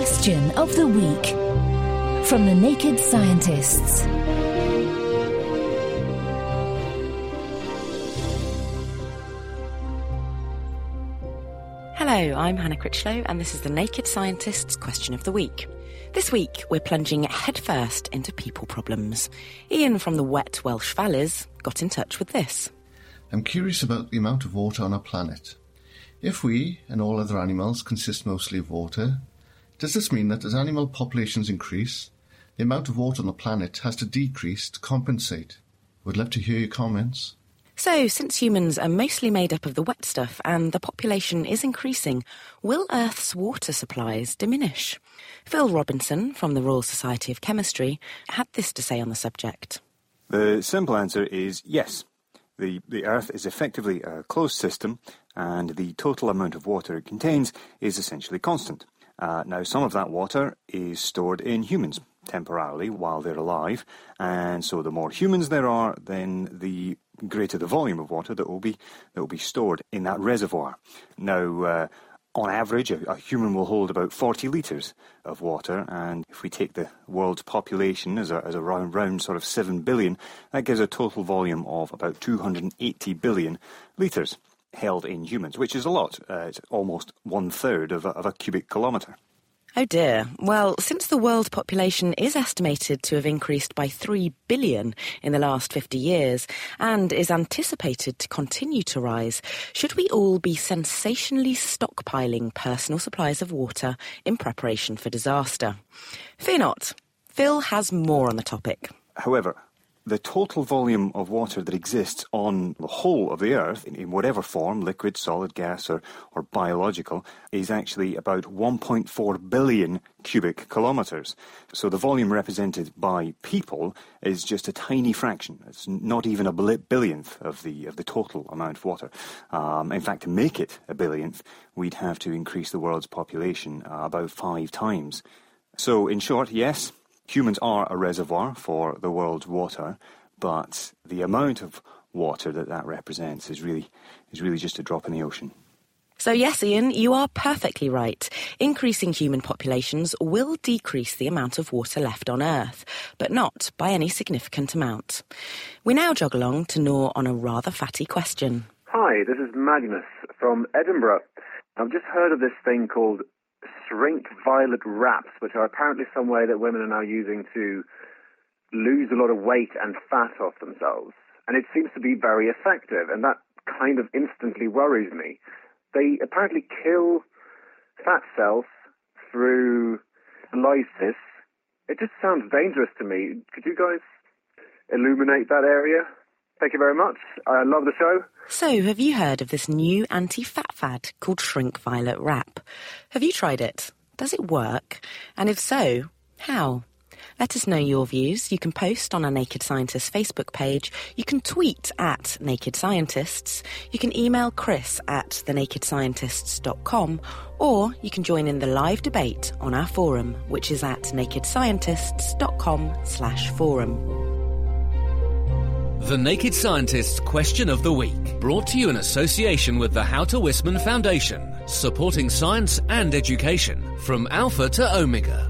Question of the Week from the Naked Scientists. Hello, I'm Hannah Critchlow, and this is the Naked Scientist's Question of the Week. This week, we're plunging headfirst into people problems. Ian from the wet Welsh valleys got in touch with this. I'm curious about the amount of water on our planet. If we, and all other animals, consist mostly of water, does this mean that as animal populations increase, the amount of water on the planet has to decrease to compensate? Would love to hear your comments. So, since humans are mostly made up of the wet stuff and the population is increasing, will Earth's water supplies diminish? Phil Robinson from the Royal Society of Chemistry had this to say on the subject. The simple answer is yes. The, the Earth is effectively a closed system, and the total amount of water it contains is essentially constant. Uh, now, some of that water is stored in humans temporarily while they're alive, and so the more humans there are, then the greater the volume of water that will be that will be stored in that reservoir. Now, uh, on average, a, a, human will hold about 40 litres of water, and if we take the world's population as a, as a round, round sort of 7 billion, that gives a total volume of about 280 billion litres held in humans, which is a lot. Uh, it's almost one third of, of a cubic kilometre. Oh dear. Well, since the world population is estimated to have increased by 3 billion in the last 50 years and is anticipated to continue to rise, should we all be sensationally stockpiling personal supplies of water in preparation for disaster? Fear not. Phil has more on the topic. However, the total volume of water that exists on the whole of the Earth, in, whatever form, liquid, solid, gas, or, or biological, is actually about 1.4 billion cubic kilometres. So the volume represented by people is just a tiny fraction. It's not even a billionth of the, of the total amount of water. Um, in fact, to make it a billionth, we'd have to increase the world's population uh, about five times. So, in short, yes, humans are a reservoir for the world's water, but the amount of water that that represents is really is really just a drop in the ocean. So, yes, Ian, you are perfectly right. Increasing human populations will decrease the amount of water left on Earth, but not by any significant amount. We now jog along to gnaw on a rather fatty question. Hi, this is Magnus from Edinburgh. I've just heard of this thing called shrink violet wraps, which are apparently some way that women are now using to lose a lot of weight and fat off themselves. And it seems to be very effective, and that kind of instantly worries me. They apparently kill fat cells through lysis. It just sounds dangerous to me. Could you guys illuminate that area? Thank you very much. I love the show. So, have you heard of this new anti fat fad called Shrink Violet Wrap? Have you tried it? Does it work? And if so, how? Let us know your views. You can post on our Naked Scientists Facebook page. You can tweet at Naked Scientists. You can email Chris at thenakedscientists.com or you can join in the live debate on our forum, which is at nakedscientists.com slash forum. The Naked Scientist's Question of the Week, brought to you in association with the How to Wisman Foundation, supporting science and education from Alpha to Omega.